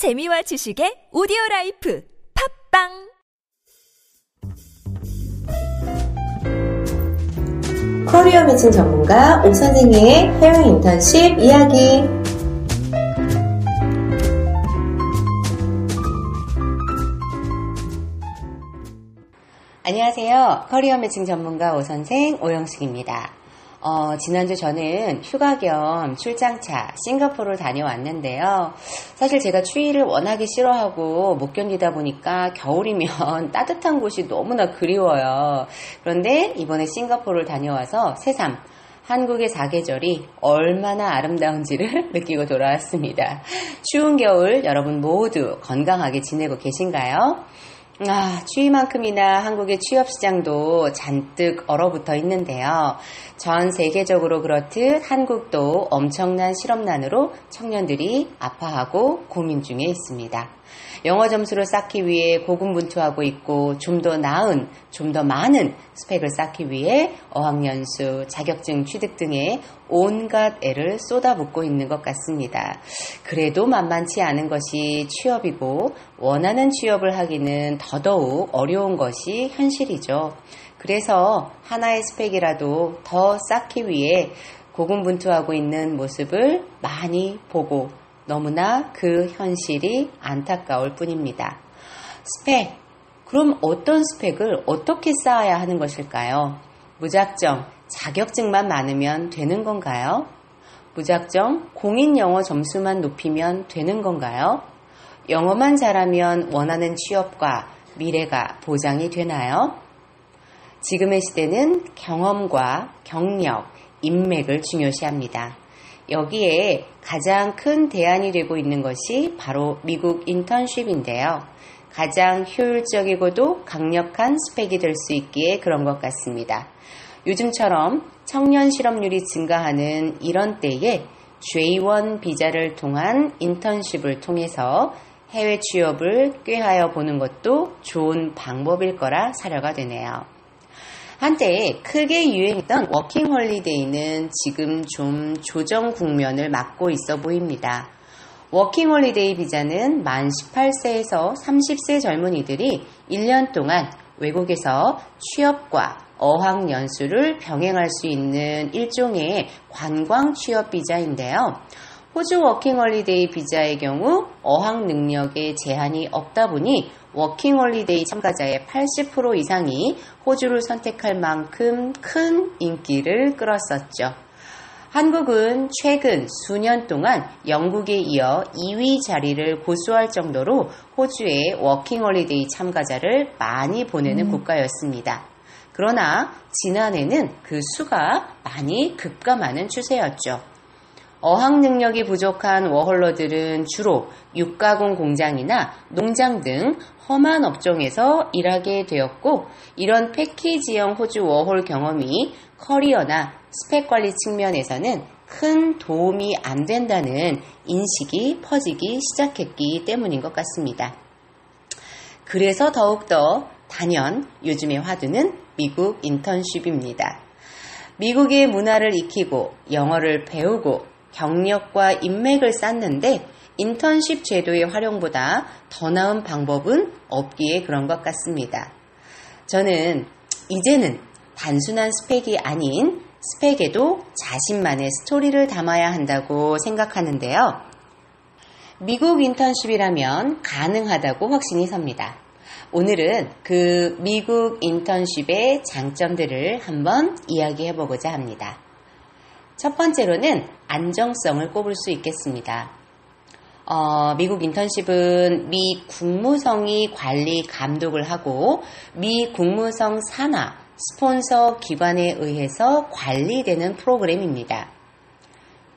재미와 지식의 오디오 라이프 팟빵 커리어 매칭 전문가 오 선생의 해외 인턴십 이야기. 안녕하세요. 커리어 매칭 전문가 오 선생 오영숙입니다. 어, 지난주 저는 휴가 겸 출장차 싱가포르를 다녀왔는데요. 사실 제가 추위를 워낙에 싫어하고 못 견디다 보니까 겨울이면 따뜻한 곳이 너무나 그리워요. 그런데 이번에 싱가포르를 다녀와서 새삼 한국의 사계절이 얼마나 아름다운지를 느끼고 돌아왔습니다. 추운 겨울 여러분 모두 건강하게 지내고 계신가요? 아, 추위만큼이나 한국의 취업 시장도 잔뜩 얼어붙어 있는데요. 전 세계적으로 그렇듯 한국도 엄청난 실업난으로 청년들이 아파하고 고민 중에 있습니다. 영어 점수를 쌓기 위해 고군분투하고 있고 좀 더 나은, 좀 더 많은 스펙을 쌓기 위해 어학연수, 자격증 취득 등의 온갖 애를 쏟아붓고 있는 것 같습니다. 그래도 만만치 않은 것이 취업이고 원하는 취업을 하기는 더더욱 어려운 것이 현실이죠. 그래서 하나의 스펙이라도 더 쌓기 위해 고군분투하고 있는 모습을 많이 보고 너무나 그 현실이 안타까울 뿐입니다. 스펙. 그럼 어떤 스펙을 어떻게 쌓아야 하는 것일까요? 무작정 자격증만 많으면 되는 건가요? 무작정 공인 영어 점수만 높이면 되는 건가요? 영어만 잘하면 원하는 취업과 미래가 보장이 되나요? 지금의 시대는 경험과 경력, 인맥을 중요시합니다. 여기에 가장 큰 대안이 되고 있는 것이 바로 미국 인턴십인데요. 가장 효율적이고도 강력한 스펙이 될 수 있기에 그런 것 같습니다. 요즘처럼 청년 실업률이 증가하는 이런 때에 J1 비자를 통한 인턴십을 통해서 해외 취업을 꾀하여 보는 것도 좋은 방법일 거라 사려가 되네요. 한때 크게 유행했던 워킹 홀리데이는 지금 좀 조정 국면을 맞고 있어 보입니다. 워킹 홀리데이 비자는 만 18세에서 30세 젊은이들이 1년 동안 외국에서 취업과 어학 연수를 병행할 수 있는 일종의 관광 취업 비자인데요. 호주 워킹 홀리데이 비자의 경우 어학 능력에 제한이 없다 보니 워킹 홀리데이 참가자의 80% 이상이 호주를 선택할 만큼 큰 인기를 끌었었죠. 한국은 최근 수년 동안 영국에 이어 2위 자리를 고수할 정도로 호주의 워킹 홀리데이 참가자를 많이 보내는 음. 국가였습니다. 그러나 지난해는 그 수가 많이 급감하는 추세였죠. 어학 능력이 부족한 워홀러들은 주로 육가공 공장이나 농장 등 험한 업종에서 일하게 되었고 이런 패키지형 호주 워홀 경험이 커리어나 스펙 관리 측면에서는 큰 도움이 안 된다는 인식이 퍼지기 시작했기 때문인 것 같습니다. 그래서 더욱더 단연 요즘의 화두는 미국 인턴십입니다. 미국의 문화를 익히고 영어를 배우고 경력과 인맥을 쌓는데 인턴십 제도의 활용보다 더 나은 방법은 없기에 그런 것 같습니다. 저는 이제는 단순한 스펙이 아닌 스펙에도 자신만의 스토리를 담아야 한다고 생각하는데요. 미국 인턴십이라면 가능하다고 확신이 섭니다. 오늘은 그 미국 인턴십의 장점들을 한번 이야기해 보고자 합니다. 첫 번째로는 안정성을 꼽을 수 있겠습니다. 어, 미국 인턴십은 미 국무성이 관리 감독을 하고 미 국무성 산하 스폰서 기관에 의해서 관리되는 프로그램입니다.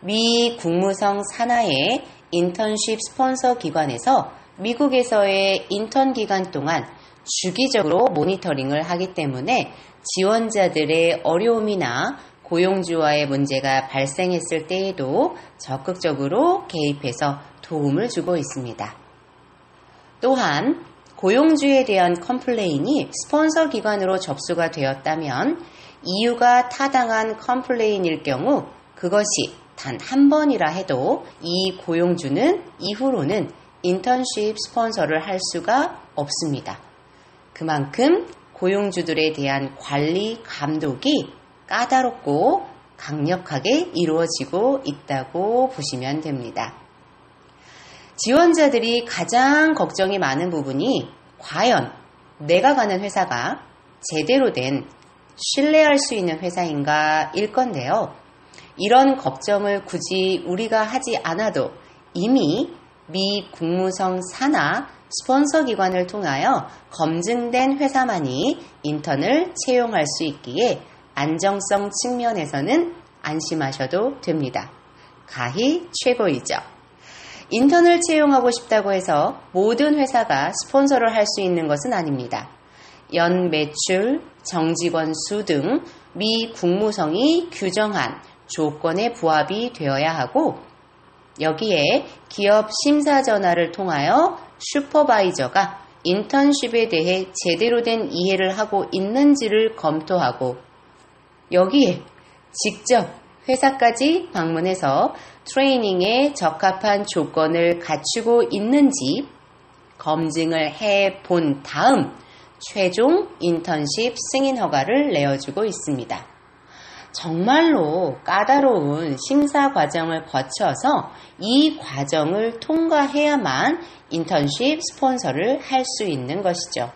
미 국무성 산하의 인턴십 스폰서 기관에서 미국에서의 인턴 기간 동안 주기적으로 모니터링을 하기 때문에 지원자들의 어려움이나 고용주와의 문제가 발생했을 때에도 적극적으로 개입해서 도움을 주고 있습니다. 또한 고용주에 대한 complain이 스폰서 기관으로 접수가 되었다면 이유가 타당한 complain일 경우 그것이 단 한 번이라 해도 이 고용주는 이후로는 인턴십 스폰서를 할 수가 없습니다. 그만큼 고용주들에 대한 관리 감독이 까다롭고 강력하게 이루어지고 있다고 보시면 됩니다. 지원자들이 가장 걱정이 많은 부분이 과연 내가 가는 회사가 제대로 된 신뢰할 수 있는 회사인가 일 건데요. 이런 걱정을 굳이 우리가 하지 않아도 이미 미 국무성 산하 스폰서 기관을 통하여 검증된 회사만이 인턴을 채용할 수 있기에 안정성 측면에서는 안심하셔도 됩니다. 가히 최고이죠. 인턴을 채용하고 싶다고 해서 모든 회사가 스폰서를 할 수 있는 것은 아닙니다. 연 매출, 정직원 수 등 미 국무성이 규정한 조건에 부합이 되어야 하고 여기에 기업 심사 전화를 통하여 슈퍼바이저가 인턴십에 대해 제대로 된 이해를 하고 있는지를 검토하고 여기에 직접 회사까지 방문해서 트레이닝에 적합한 조건을 갖추고 있는지 검증을 해 본 다음 최종 인턴십 승인 허가를 내어주고 있습니다. 정말로 까다로운 심사 과정을 거쳐서 이 과정을 통과해야만 인턴십 스폰서를 할 수 있는 것이죠.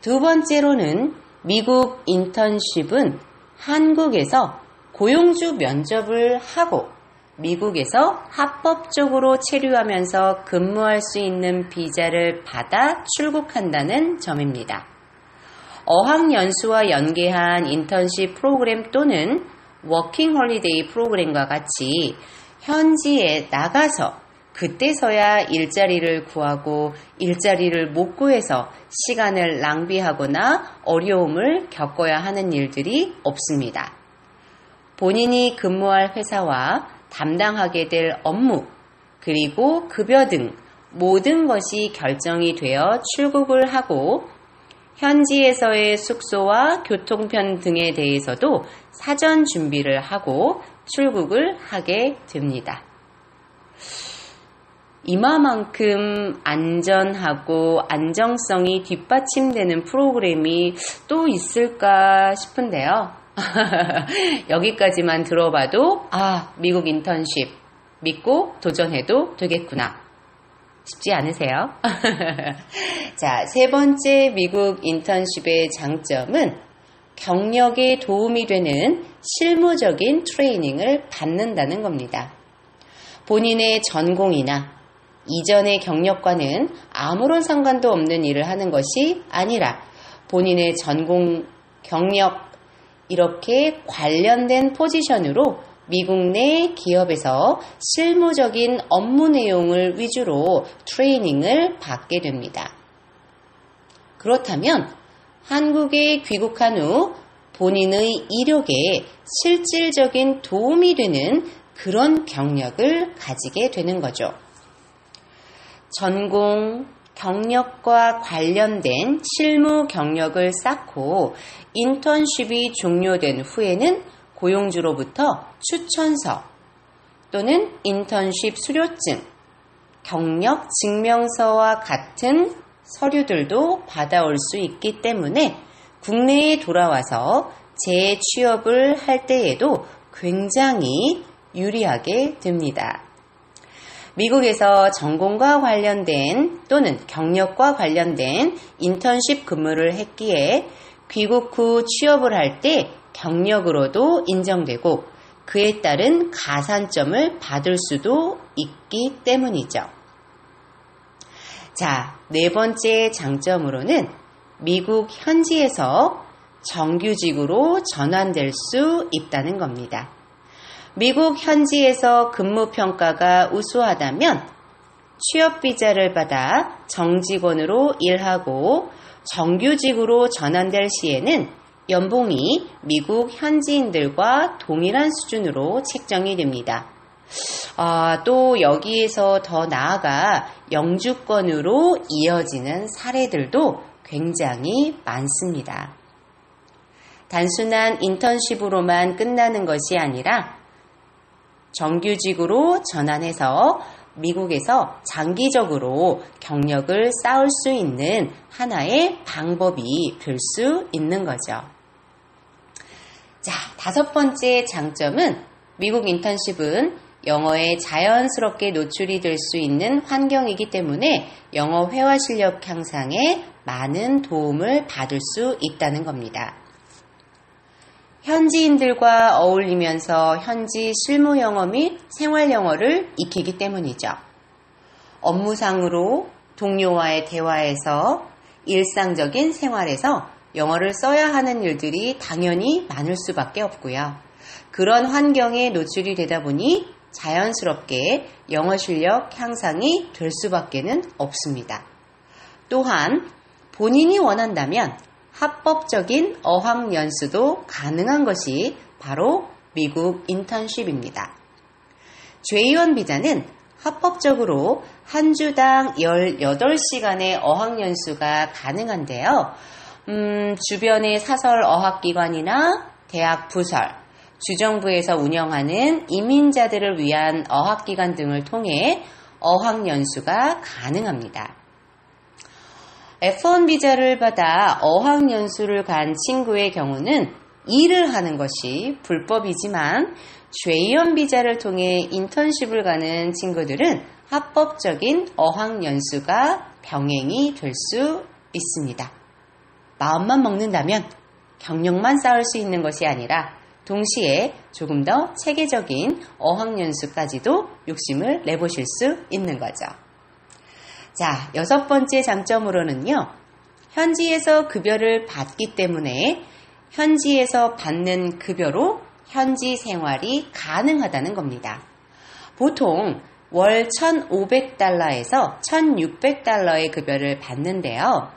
두 번째로는 미국 인턴십은 한국에서 고용주 면접을 하고 미국에서 합법적으로 체류하면서 근무할 수 있는 비자를 받아 출국한다는 점입니다. 어학연수와 연계한 인턴십 프로그램 또는 워킹 홀리데이 프로그램과 같이 현지에 나가서 그때서야 일자리를 구하고 일자리를 못 구해서 시간을 낭비하거나 어려움을 겪어야 하는 일들이 없습니다. 본인이 근무할 회사와 담당하게 될 업무, 그리고 급여 등 모든 것이 결정이 되어 출국을 하고 현지에서의 숙소와 교통편 등에 대해서도 사전 준비를 하고 출국을 하게 됩니다. 이마만큼 안전하고 안정성이 뒷받침되는 프로그램이 또 있을까 싶은데요. 여기까지만 들어봐도, 아, 미국 인턴십 믿고 도전해도 되겠구나. 쉽지 않으세요? 자, 세 번째 미국 인턴십의 장점은 경력에 도움이 되는 실무적인 트레이닝을 받는다는 겁니다. 본인의 전공이나 이전의 경력과는 아무런 상관도 없는 일을 하는 것이 아니라 본인의 전공, 경력, 이렇게 관련된 포지션으로 미국 내 기업에서 실무적인 업무 내용을 위주로 트레이닝을 받게 됩니다. 그렇다면 한국에 귀국한 후 본인의 이력에 실질적인 도움이 되는 그런 경력을 가지게 되는 거죠. 전공, 경력과 관련된 실무 경력을 쌓고 인턴십이 종료된 후에는 고용주로부터 추천서 또는 인턴십 수료증, 경력 증명서와 같은 서류들도 받아올 수 있기 때문에 국내에 돌아와서 재취업을 할 때에도 굉장히 유리하게 됩니다. 미국에서 전공과 관련된 또는 경력과 관련된 인턴십 근무를 했기에 귀국 후 취업을 할 때 경력으로도 인정되고 그에 따른 가산점을 받을 수도 있기 때문이죠. 자, 네 번째 장점으로는 미국 현지에서 정규직으로 전환될 수 있다는 겁니다. 미국 현지에서 근무 평가가 우수하다면 취업 비자를 받아 정직원으로 일하고 정규직으로 전환될 시에는 연봉이 미국 현지인들과 동일한 수준으로 책정이 됩니다. 아, 또 여기에서 더 나아가 영주권으로 이어지는 사례들도 굉장히 많습니다. 단순한 인턴십으로만 끝나는 것이 아니라 정규직으로 전환해서 미국에서 장기적으로 경력을 쌓을 수 있는 하나의 방법이 될 수 있는 거죠. 자, 다섯 번째 장점은 미국 인턴십은 영어에 자연스럽게 노출이 될 수 있는 환경이기 때문에 영어 회화 실력 향상에 많은 도움을 받을 수 있다는 겁니다. 현지인들과 어울리면서 현지 실무 영어 및 생활 영어를 익히기 때문이죠. 업무상으로 동료와의 대화에서 일상적인 생활에서 영어를 써야 하는 일들이 당연히 많을 수밖에 없고요. 그런 환경에 노출이 되다 보니 자연스럽게 영어 실력 향상이 될 수밖에는 없습니다. 또한 본인이 원한다면 합법적인 어학 연수도 가능한 것이 바로 미국 인턴십입니다. 죄의원 비자는 합법적으로 한 주당 18시간의 어학 연수가 가능한데요. 음, 주변의 사설 어학기관이나 대학 부설, 주정부에서 운영하는 이민자들을 위한 어학기관 등을 통해 어학연수가 가능합니다. F1 비자를 받아 어학연수를 간 친구의 경우는 일을 하는 것이 불법이지만 죄의원 비자를 통해 인턴십을 가는 친구들은 합법적인 어학연수가 병행이 될 수 있습니다. 마음만 먹는다면 경력만 쌓을 수 있는 것이 아니라 동시에 조금 더 체계적인 어학연수까지도 욕심을 내보실 수 있는 거죠. 자, 여섯 번째 장점으로는요, 현지에서 급여를 받기 때문에 현지에서 받는 급여로 현지 생활이 가능하다는 겁니다. 보통 월 1,500달러에서 1,600달러의 급여를 받는데요.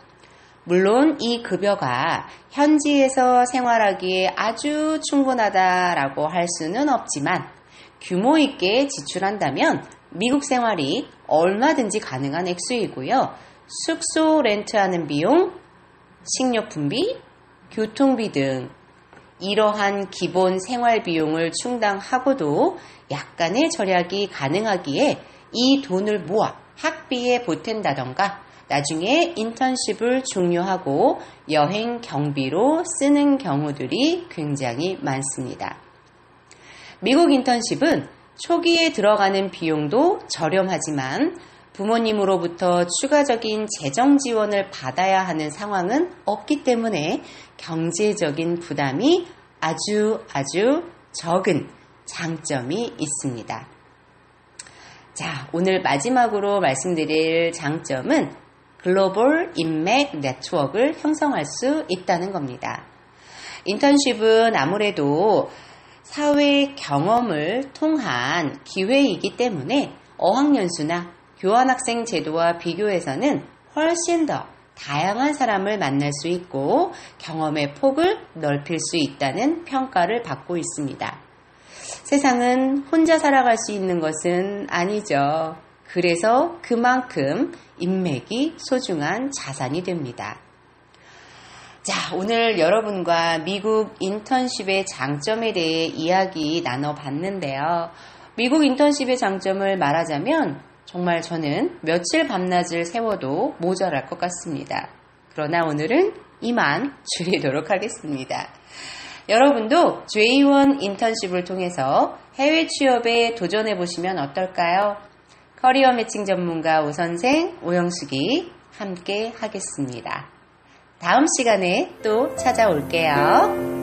물론 이 급여가 현지에서 생활하기에 아주 충분하다라고 할 수는 없지만 규모 있게 지출한다면 미국 생활이 얼마든지 가능한 액수이고요. 숙소 렌트하는 비용, 식료품비, 교통비 등 이러한 기본 생활 비용을 충당하고도 약간의 절약이 가능하기에 이 돈을 모아 학비에 보탠다던가 나중에 인턴십을 종료하고 여행 경비로 쓰는 경우들이 굉장히 많습니다. 미국 인턴십은 초기에 들어가는 비용도 저렴하지만 부모님으로부터 추가적인 재정 지원을 받아야 하는 상황은 없기 때문에 경제적인 부담이 아주 아주 적은 장점이 있습니다. 자, 오늘 마지막으로 말씀드릴 장점은 글로벌 인맥 네트워크를 형성할 수 있다는 겁니다. 인턴십은 아무래도 사회 경험을 통한 기회이기 때문에 어학연수나 교환학생 제도와 비교해서는 훨씬 더 다양한 사람을 만날 수 있고 경험의 폭을 넓힐 수 있다는 평가를 받고 있습니다. 세상은 혼자 살아갈 수 있는 것은 아니죠. 그래서 그만큼 인맥이 소중한 자산이 됩니다. 자, 오늘 여러분과 미국 인턴십의 장점에 대해 이야기 나눠봤는데요. 미국 인턴십의 장점을 말하자면 정말 저는 며칠 밤낮을 세워도 모자랄 것 같습니다. 그러나 오늘은 이만 줄이도록 하겠습니다. 여러분도 J1 인턴십을 통해서 해외 취업에 도전해 보시면 어떨까요? 커리어 매칭 전문가 오선생 오영숙이 함께 하겠습니다. 다음 시간에 또 찾아올게요.